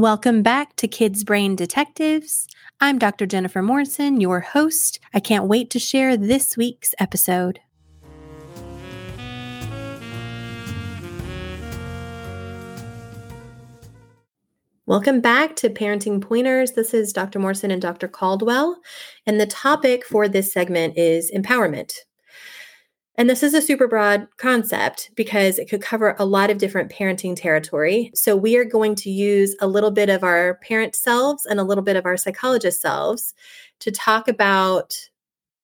Welcome back to Kids Brain Detectives. I'm Dr. Jennifer Morrison, your host. I can't wait to share this week's episode. Welcome back to Parenting Pointers. This is Dr. Morrison and Dr. Caldwell, and the topic for this segment is empowerment. And this is a super broad concept because it could cover a lot of different parenting territory. So we are going to use a little bit of our parent selves and a little bit of our psychologist selves to talk about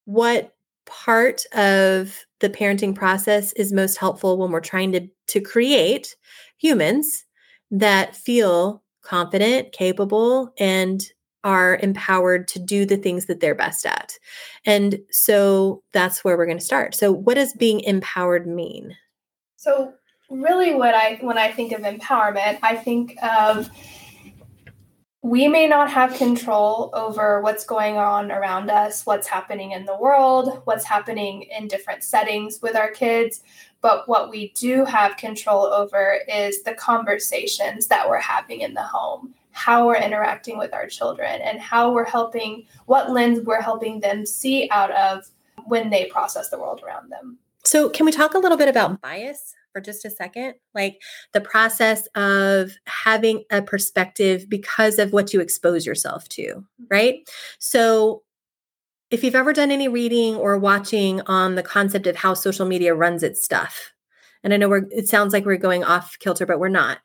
what part of the parenting process is most helpful when we're trying to, to create humans that feel confident, capable, and are empowered to do the things that they're best at. And so that's where we're going to start. So what does being empowered mean? So really what I when I think of empowerment, I think of we may not have control over what's going on around us, what's happening in the world, what's happening in different settings with our kids, but what we do have control over is the conversations that we're having in the home how we're interacting with our children and how we're helping, what lens we're helping them see out of when they process the world around them. So, can we talk a little bit about bias for just a second? Like the process of having a perspective because of what you expose yourself to, mm-hmm. right? So, if you've ever done any reading or watching on the concept of how social media runs its stuff, and I know we're, it sounds like we're going off kilter, but we're not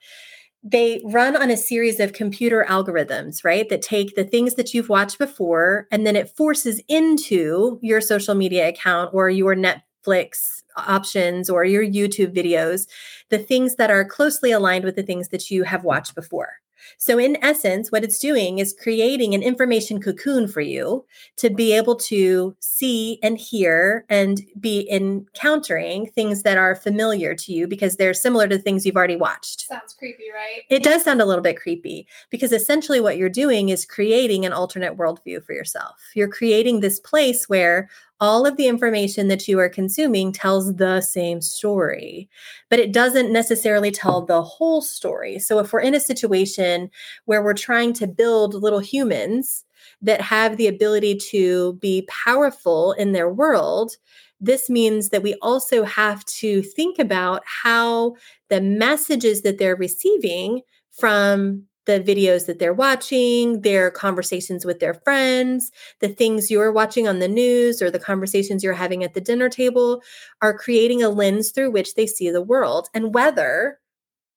they run on a series of computer algorithms, right? That take the things that you've watched before and then it forces into your social media account or your Netflix options or your YouTube videos the things that are closely aligned with the things that you have watched before. So, in essence, what it's doing is creating an information cocoon for you to be able to see and hear and be encountering things that are familiar to you because they're similar to things you've already watched. Sounds creepy, right? It does sound a little bit creepy because essentially what you're doing is creating an alternate worldview for yourself. You're creating this place where all of the information that you are consuming tells the same story, but it doesn't necessarily tell the whole story. So, if we're in a situation where we're trying to build little humans that have the ability to be powerful in their world, this means that we also have to think about how the messages that they're receiving from the videos that they're watching, their conversations with their friends, the things you're watching on the news, or the conversations you're having at the dinner table are creating a lens through which they see the world. And whether,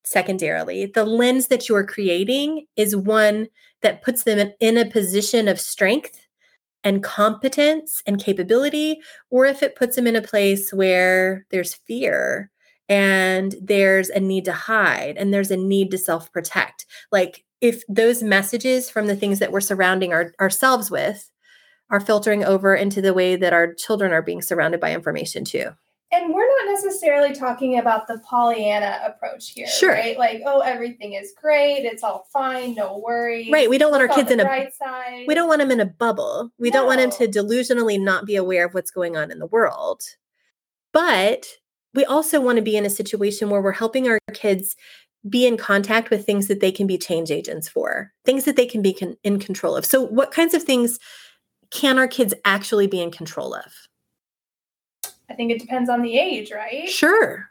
secondarily, the lens that you're creating is one that puts them in a position of strength and competence and capability, or if it puts them in a place where there's fear and there's a need to hide and there's a need to self protect. Like if those messages from the things that we're surrounding our, ourselves with are filtering over into the way that our children are being surrounded by information too. And we're not necessarily talking about the Pollyanna approach here, sure. right? Like, oh, everything is great, it's all fine, no worries. Right. We don't want our kids in a side. We don't want them in a bubble. We no. don't want them to delusionally not be aware of what's going on in the world. But we also want to be in a situation where we're helping our kids be in contact with things that they can be change agents for, things that they can be con- in control of. So, what kinds of things can our kids actually be in control of? I think it depends on the age, right? Sure.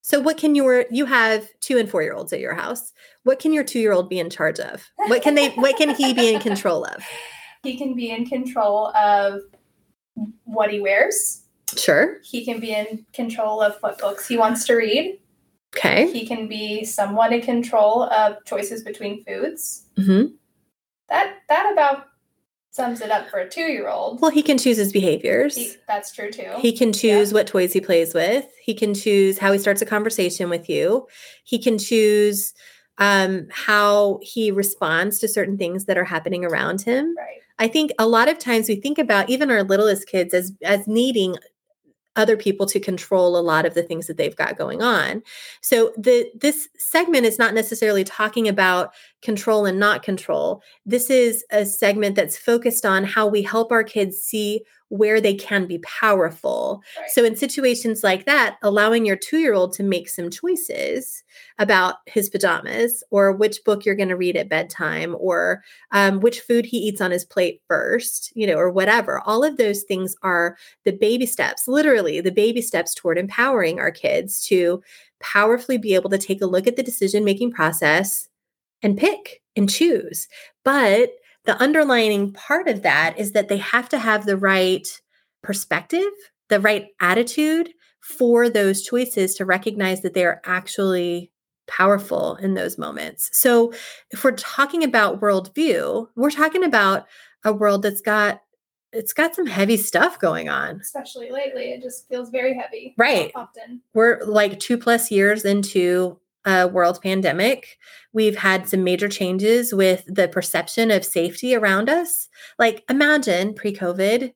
So, what can your you have two and four year olds at your house? What can your two year old be in charge of? What can they? what can he be in control of? He can be in control of what he wears Sure. He can be in control of what books he wants to read. Okay. He can be somewhat in control of choices between foods. Mm-hmm. That that about sums it up for a two-year-old. Well, he can choose his behaviors. He, that's true too. He can choose yeah. what toys he plays with. He can choose how he starts a conversation with you. He can choose um, how he responds to certain things that are happening around him. Right. I think a lot of times we think about even our littlest kids as as needing other people to control a lot of the things that they've got going on. So the this segment is not necessarily talking about control and not control. This is a segment that's focused on how we help our kids see where they can be powerful. Right. So, in situations like that, allowing your two year old to make some choices about his pajamas or which book you're going to read at bedtime or um, which food he eats on his plate first, you know, or whatever. All of those things are the baby steps, literally, the baby steps toward empowering our kids to powerfully be able to take a look at the decision making process and pick and choose. But the underlining part of that is that they have to have the right perspective, the right attitude for those choices to recognize that they are actually powerful in those moments. So, if we're talking about worldview, we're talking about a world that's got it's got some heavy stuff going on. Especially lately, it just feels very heavy. Right. Often. We're like two plus years into a world pandemic. We've had some major changes with the perception of safety around us. Like imagine pre-COVID,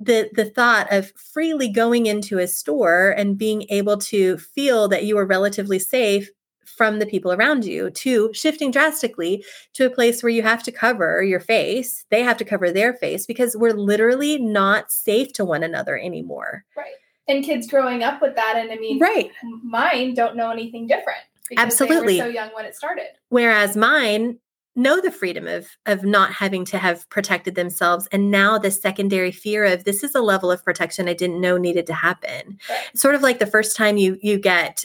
the the thought of freely going into a store and being able to feel that you were relatively safe from the people around you to shifting drastically to a place where you have to cover your face they have to cover their face because we're literally not safe to one another anymore right and kids growing up with that and i mean right. mine don't know anything different absolutely. so young when it started. Whereas mine know the freedom of of not having to have protected themselves and now the secondary fear of this is a level of protection i didn't know needed to happen. Right. sort of like the first time you you get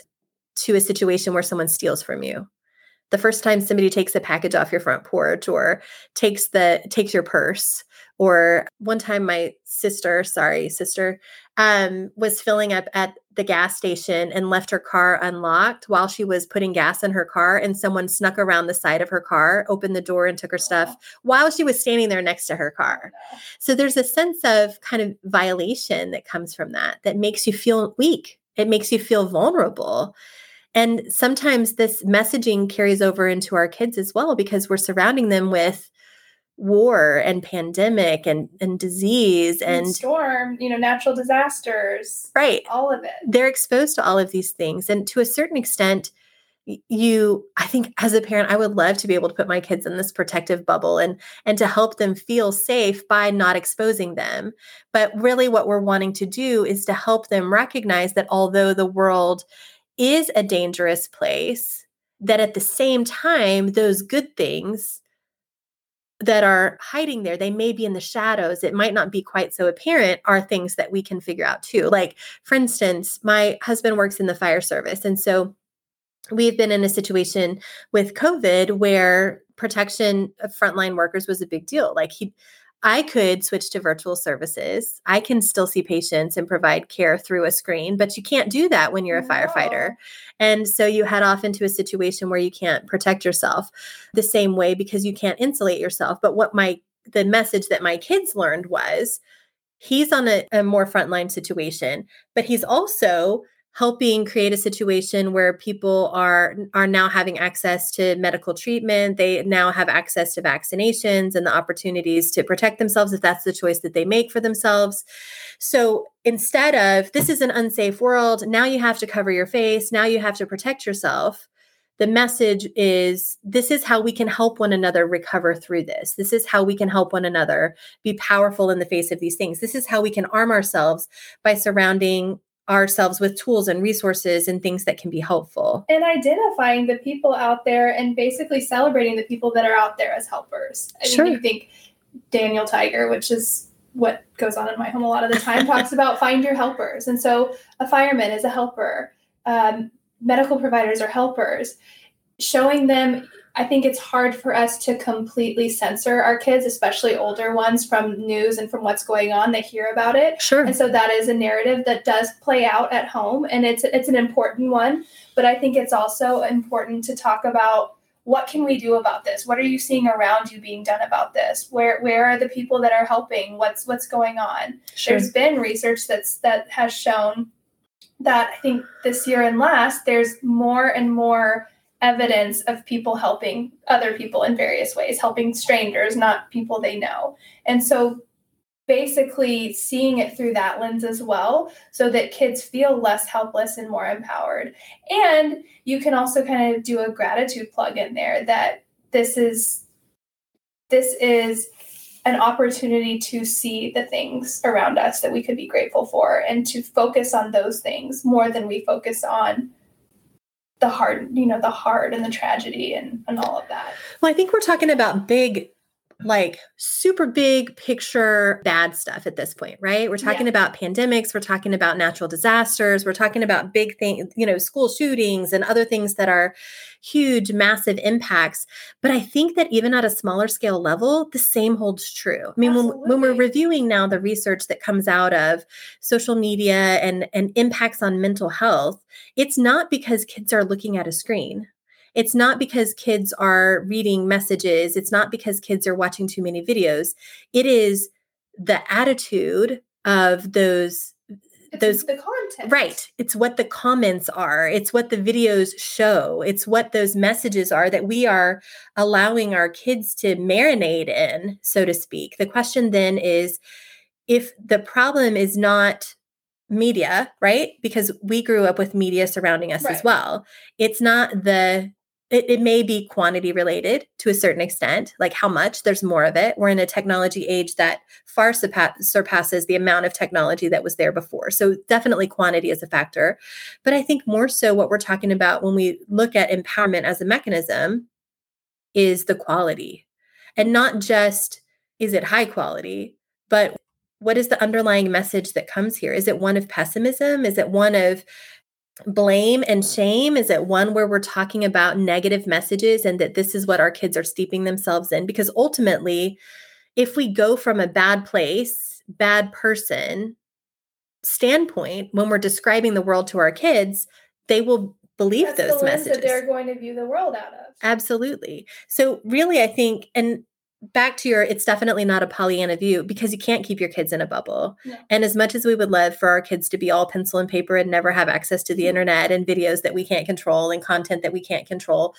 to a situation where someone steals from you. The first time somebody takes a package off your front porch or takes the takes your purse or one time my sister sorry sister um, was filling up at the gas station and left her car unlocked while she was putting gas in her car and someone snuck around the side of her car opened the door and took her stuff while she was standing there next to her car. So there's a sense of kind of violation that comes from that that makes you feel weak. It makes you feel vulnerable. And sometimes this messaging carries over into our kids as well because we're surrounding them with war and pandemic and and disease and, and, storm you know natural disasters right. all of it. They're exposed to all of these things. And to a certain extent you i think as a parent i would love to be able to put my kids in this protective bubble and and to help them feel safe by not exposing them. But really what we're wanting to do is to help them recognize that although the world is a dangerous place that at the same time those good things that are hiding there they may be in the shadows it might not be quite so apparent are things that we can figure out too. Like for instance my husband works in the fire service and so we've been in a situation with covid where protection of frontline workers was a big deal. Like he I could switch to virtual services. I can still see patients and provide care through a screen, but you can't do that when you're a firefighter. And so you head off into a situation where you can't protect yourself the same way because you can't insulate yourself. But what my the message that my kids learned was he's on a, a more frontline situation, but he's also helping create a situation where people are are now having access to medical treatment they now have access to vaccinations and the opportunities to protect themselves if that's the choice that they make for themselves so instead of this is an unsafe world now you have to cover your face now you have to protect yourself the message is this is how we can help one another recover through this. This is how we can help one another be powerful in the face of these things. This is how we can arm ourselves by surrounding ourselves with tools and resources and things that can be helpful. And identifying the people out there and basically celebrating the people that are out there as helpers. I sure. mean, you think Daniel Tiger, which is what goes on in my home a lot of the time, talks about find your helpers. And so a fireman is a helper, um, medical providers are helpers. Showing them I think it's hard for us to completely censor our kids, especially older ones, from news and from what's going on. They hear about it, sure, and so that is a narrative that does play out at home, and it's it's an important one. But I think it's also important to talk about what can we do about this. What are you seeing around you being done about this? Where where are the people that are helping? What's what's going on? Sure. There's been research that's that has shown that I think this year and last there's more and more evidence of people helping other people in various ways, helping strangers, not people they know. And so basically seeing it through that lens as well so that kids feel less helpless and more empowered. And you can also kind of do a gratitude plug in there that this is this is an opportunity to see the things around us that we could be grateful for and to focus on those things more than we focus on the hard, you know, the hard and the tragedy and, and all of that. Well, I think we're talking about big like super big picture bad stuff at this point, right? We're talking yeah. about pandemics, we're talking about natural disasters, we're talking about big things, you know, school shootings and other things that are huge, massive impacts. But I think that even at a smaller scale level, the same holds true. I mean, when, when we're reviewing now the research that comes out of social media and, and impacts on mental health, it's not because kids are looking at a screen it's not because kids are reading messages, it's not because kids are watching too many videos. It is the attitude of those it's those the content. Right. It's what the comments are. It's what the videos show. It's what those messages are that we are allowing our kids to marinate in, so to speak. The question then is if the problem is not media, right? Because we grew up with media surrounding us right. as well. It's not the it, it, may be quantity related to a certain extent, like how much there's more of it. We're in a technology age that far surpasses the amount of technology that was there before. So, definitely quantity is a factor. But I think more so what we're talking about when we look at empowerment as a mechanism is the quality and not just is it high quality, but what is the underlying message that comes here? Is it one of pessimism? Is it one of blame and shame? Is it one where we're talking about negative messages and that this is what our kids are steeping themselves in? Because ultimately, if we go from a bad place, bad person standpoint, when we're describing the world to our kids, they will believe That's those the messages. That they're going to view the world out of. Absolutely. So, really, I think, and back to your it's definitely not a pollyanna view because you can't keep your kids in a bubble yeah. and as much as we would love for our kids to be all pencil and paper and never have access to the mm-hmm. internet and videos that we can't control and content that we can't control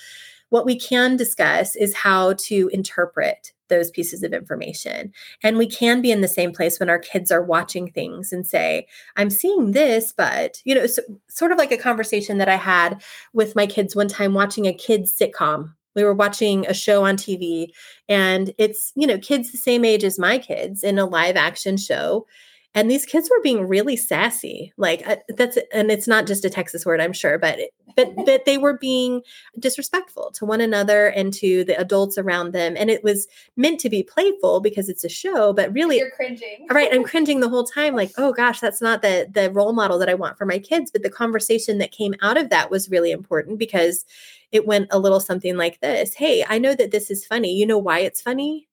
what we can discuss is how to interpret those pieces of information. And we can be in the same place when our kids are watching things and say, I'm seeing this, but, you know, so, sort of like a conversation that I had with my kids one time watching a kids sitcom we were watching a show on TV and it's, you know, kids the same age as my kids in a live action show. And these kids were being really sassy. Like uh, that's and it's not just a Texas word, I'm sure, but but that they were being disrespectful to one another and to the adults around them. And it was meant to be playful because it's a show, but really you're cringing. Right. I'm cringing the whole time, like, oh gosh, that's not the the role model that I want for my kids. But the conversation that came out of that was really important because it went a little something like this Hey, I know that this is funny. You know why it's funny?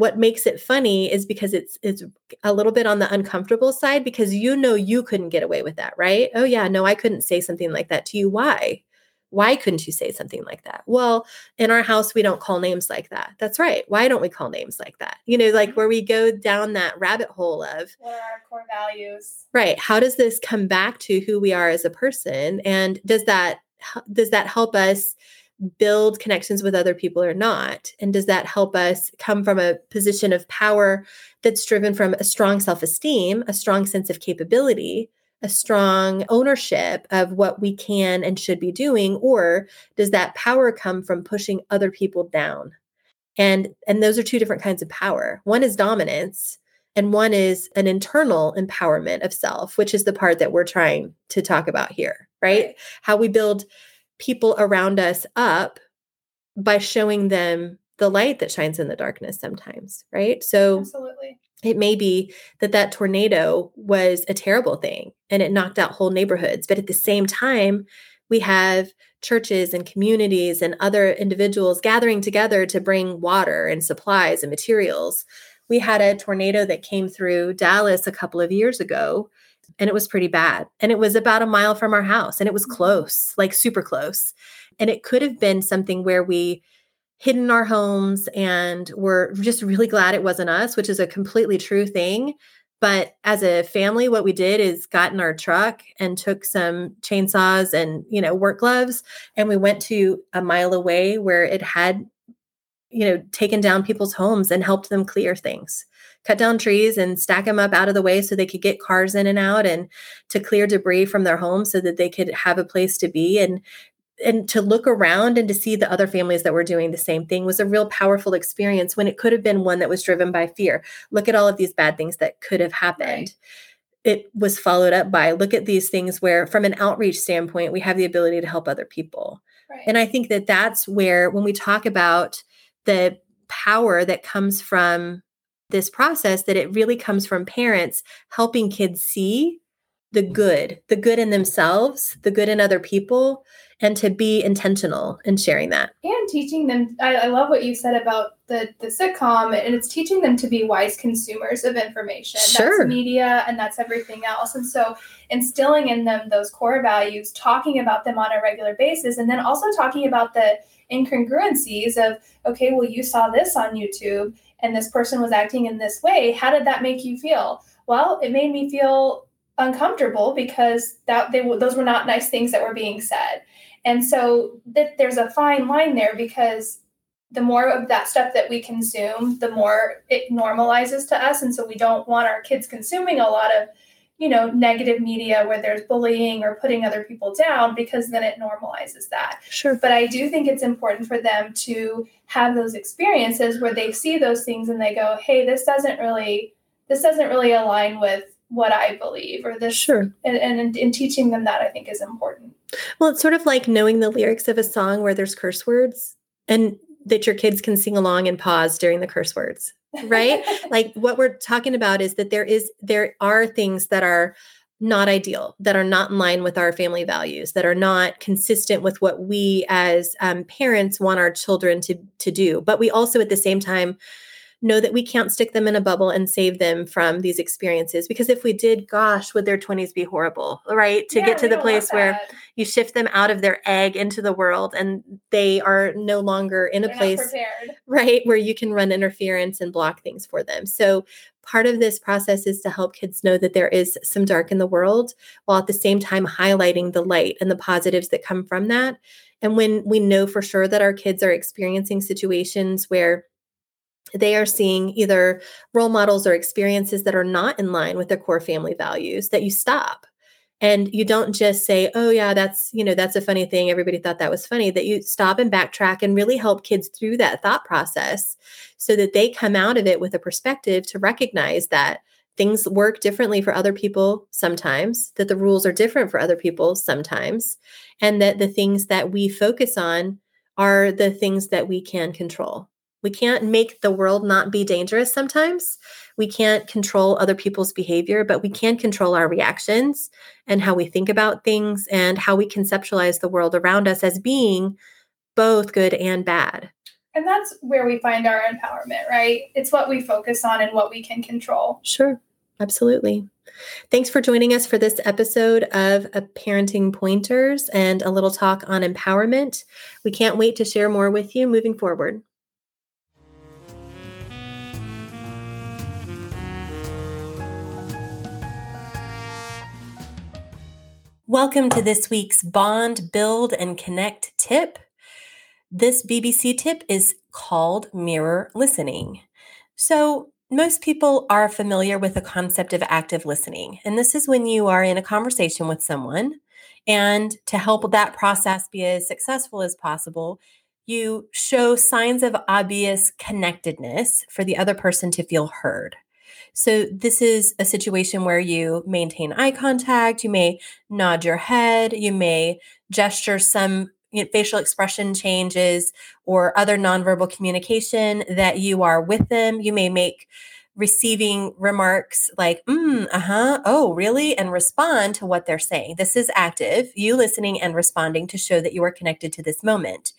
What makes it funny is because it's it's a little bit on the uncomfortable side because you know you couldn't get away with that, right? Oh yeah, no, I couldn't say something like that to you. Why? Why couldn't you say something like that? Well, in our house, we don't call names like that. That's right. Why don't we call names like that? You know, like mm-hmm. where we go down that rabbit hole of what are our core values? Right. How does this come back to who we are as a person? And does that does that help us build connections with other people or not? And does that help us come from a position of power that's driven from a strong self esteem, a strong sense of capability, a strong ownership of what we can and should be doing? Or does that power come from pushing other people down? And, and those are two different kinds of power. One is dominance, and one is an internal empowerment of self, which is the part that we're trying to talk about here, right? right? How we build people around us up by showing them the light that shines in the darkness sometimes, right? So Absolutely. It may be that that tornado was a terrible thing and it knocked out whole neighborhoods, but at the same time, we have churches and communities and other individuals gathering together to bring water and supplies and materials we had a tornado that came through Dallas a couple of years ago and it was pretty bad. And it was about a mile from our house and it was mm-hmm. close, like super close. And it could have been something where we hid in our homes and we're just really glad it wasn't us, which is a completely true thing. But as a family, what we did is got in our truck and took some chainsaws and, you know, work gloves. And we went to a mile away where it had you know, taken down people's homes and helped them clear things, cut down trees and stack them up out of the way so they could get cars in and out and to clear debris from their homes so that they could have a place to be. And and to look around and to see the other families that were doing the same thing was a real powerful experience when it could have been one that was driven by fear. Look at all of these bad things that could have happened. Right. It was followed up by look at these things where, from an outreach standpoint, we have the ability to help other people. Right. And I think that that's where, when we talk about the power that comes from this process, that it really comes from parents helping kids see the good, the good in themselves, the good in other people, and to be intentional in sharing that. And teaching them, I, I, love what you said about the, the sitcom, and it's teaching them to be wise consumers of information. Sure. That's media and that's everything else. And so instilling in them those core values, talking about them on a regular basis, and then also talking about the incongruencies of, okay, well, you saw this on YouTube and this person was acting in this way. How did that make you feel? Well, it made me feel uncomfortable because that they those were not nice things that were being said and so that there's a fine line there because the more of that stuff that we consume, the more it normalizes to us. And so we don't want our kids consuming a lot of, you know, negative media where there's bullying or putting other people down because then it normalizes that. Sure. But I do think it's important for them to have those experiences where they see those things and they go, hey, this doesn't really this doesn't really align with what I believe or this sure and, and in teaching them that I think is important. Well, it's sort of like knowing the lyrics of a song where there's curse words and that your kids can sing along and pause during the curse words, right? like what we're talking about is that there is there are things that are not ideal, that are not in line with our family values, that are not consistent with what we as um, parents want our children to to do. But we also at the same time know that we can't stick them in a bubble and save them from these experiences because if we did gosh would their 20s be horrible right? To yeah, get to the place where you shift them out of their egg into the world and they are no longer in They're a place right where you can run interference and block things for them. So part of this process is to help kids know that there is some dark in the world while at the same time highlighting the light and the positives that come from that. And when we know for sure that our kids are experiencing situations where they are seeing either role models or experiences that are not in line with their core family values that you stop. And you don't just say oh yeah that's you know that's a funny thing. Everybody thought that was funny. That you stop and backtrack and really help kids through that thought process so that they come out of it with a perspective to recognize that things work differently for other people sometimes that the rules are different for other people sometimes and that the things that we focus on are the things that we can control we can't make the world not be dangerous sometimes. We can't control other people's behavior, but we can control our reactions and how we think about things and how we conceptualize the world around us as being both good and bad. And that's where we find our empowerment, right? It's what we focus on and what we can control. Sure, absolutely. Thanks for joining us for this episode of a Parenting Pointers and a little talk on empowerment. We can't wait to share more with you moving forward. Welcome to this week's Bond, Build, and Connect tip. This BBC tip is called mirror listening. So, most people are familiar with the concept of active listening. And this is when you are in a conversation with someone, and to help that process be as successful as possible, you show signs of obvious connectedness for the other person to feel heard. So, this is a situation where you maintain eye contact, you may nod your head, you may gesture some you know, facial expression changes or other nonverbal communication that you are with them. You may make receiving remarks like, mm, uh huh, oh, really? And respond to what they're saying. This is active, you listening and responding to show that you are connected to this moment.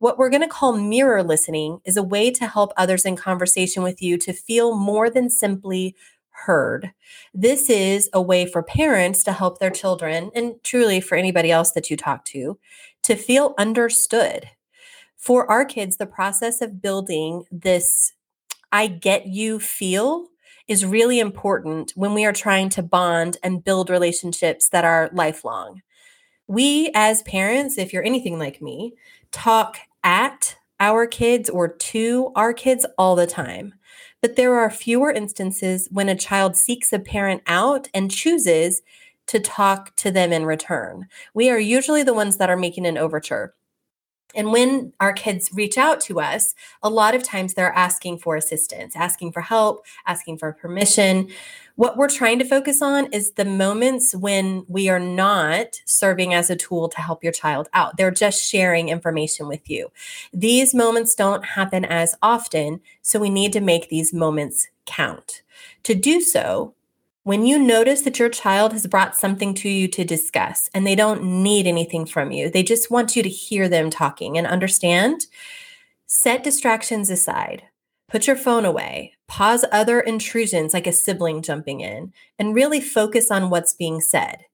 What we're going to call mirror listening is a way to help others in conversation with you to feel more than simply heard. This is a way for parents to help their children, and truly for anybody else that you talk to, to feel understood. For our kids, the process of building this I get you feel is really important when we are trying to bond and build relationships that are lifelong. We, as parents, if you're anything like me, talk at our kids or to our kids all the time. But there are fewer instances when a child seeks a parent out and chooses to talk to them in return. We are usually the ones that are making an overture. And when our kids reach out to us, a lot of times they're asking for assistance, asking for help, asking for permission. What we're trying to focus on is the moments when we are not serving as a tool to help your child out. They're just sharing information with you. These moments don't happen as often, so we need to make these moments count. To do so, when you notice that your child has brought something to you to discuss and they don't need anything from you, they just want you to hear them talking and understand, set distractions aside. Put your phone away, pause other intrusions like a sibling jumping in, and really focus on what's being said.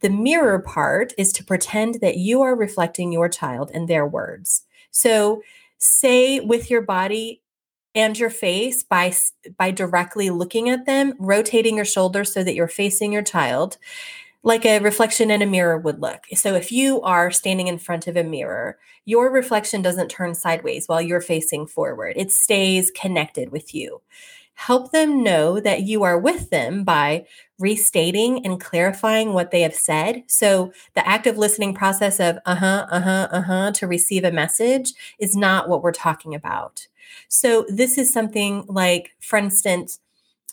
The mirror part is to pretend that you are reflecting your child and their words. So, say with your body, and your face by by directly looking at them rotating your shoulders so that you're facing your child like a reflection in a mirror would look so if you are standing in front of a mirror your reflection doesn't turn sideways while you're facing forward it stays connected with you help them know that you are with them by restating and clarifying what they have said. So the active listening process of uh huh, uh huh, uh huh to receive a message is not what we're talking about. So this is something like, for instance,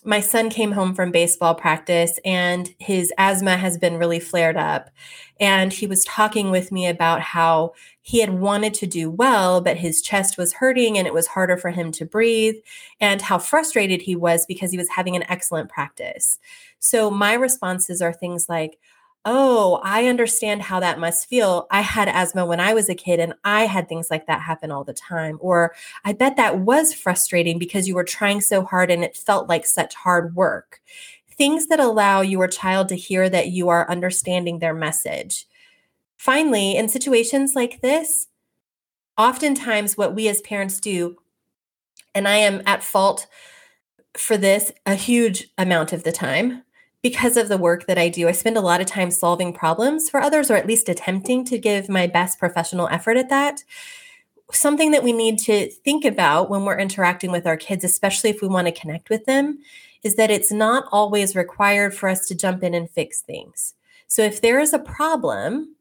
my son came home from baseball practice and his asthma has been really flared up. And he was talking with me about how he had wanted to do well, but his chest was hurting and it was harder for him to breathe, and how frustrated he was because he was having an excellent practice. So, my responses are things like, oh, I understand how that must feel. I had asthma when I was a kid and I had things like that happen all the time. Or I bet that was frustrating because you were trying so hard and it felt like such hard work. Things that allow your child to hear that you are understanding their message. Finally, in situations like this, oftentimes what we as parents do, and I am at fault for this a huge amount of the time, because of the work that I do, I spend a lot of time solving problems for others, or at least attempting to give my best professional effort at that. Something that we need to think about when we're interacting with our kids, especially if we want to connect with them, is that it's not always required for us to jump in and fix things. So if there is a problem,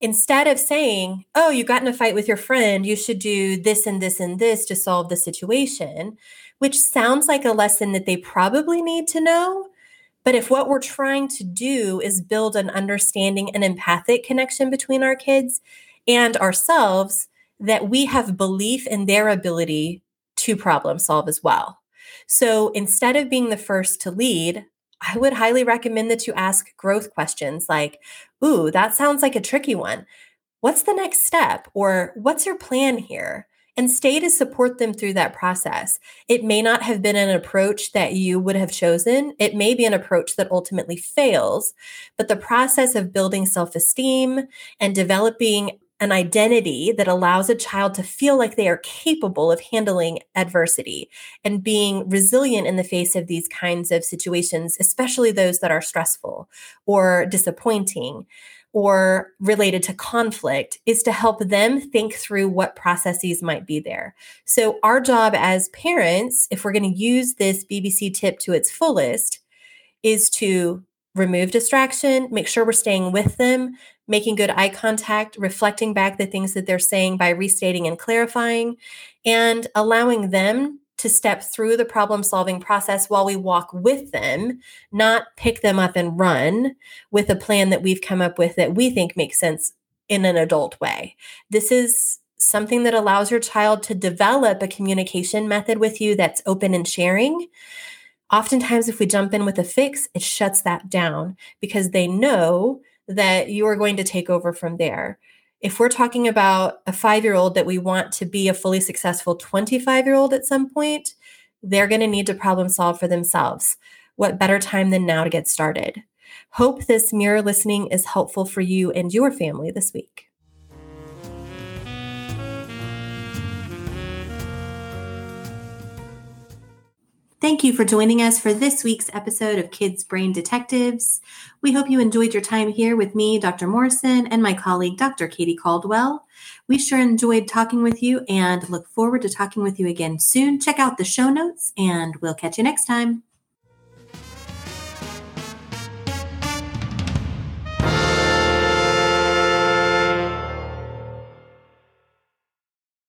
instead of saying, Oh, you got in a fight with your friend, you should do this and this and this to solve the situation, which sounds like a lesson that they probably need to know but if what we're trying to do is build an understanding and empathic connection between our kids and ourselves, that we have belief in their ability to problem solve as well. So instead of being the first to lead, I would highly recommend that you ask growth questions like, Ooh, that sounds like a tricky one. What's the next step? Or what's your plan here? And stay to support them through that process. It may not have been an approach that you would have chosen. It may be an approach that ultimately fails, but the process of building self esteem and developing an identity that allows a child to feel like they are capable of handling adversity and being resilient in the face of these kinds of situations, especially those that are stressful or disappointing or related to conflict is to help them think through what processes might be there. So, our job as parents, if we're going to use this BBC tip to its fullest, is to remove distraction, make sure we're staying with them, making good eye contact, reflecting back the things that they're saying by restating and clarifying, and allowing them to step through the problem solving process while we walk with them, not pick them up and run with a plan that we've come up with that we think makes sense in an adult way. This is something that allows your child to develop a communication method with you that's open and sharing. Oftentimes, if we jump in with a fix, it shuts that down because they know that you are going to take over from there if we're talking about a five year old that we want to be a fully successful 25 year old at some point, they're going to need to problem solve for themselves. What better time than now to get started? Hope this mirror listening is helpful for you and your family this week. Thank you for joining us for this week's episode of Kids Brain Detectives. We hope you enjoyed your time here with me, Dr. Morrison, and my colleague, Dr. Katie Caldwell. We sure enjoyed talking with you and look forward to talking with you again soon. Check out the show notes, and we'll catch you next time.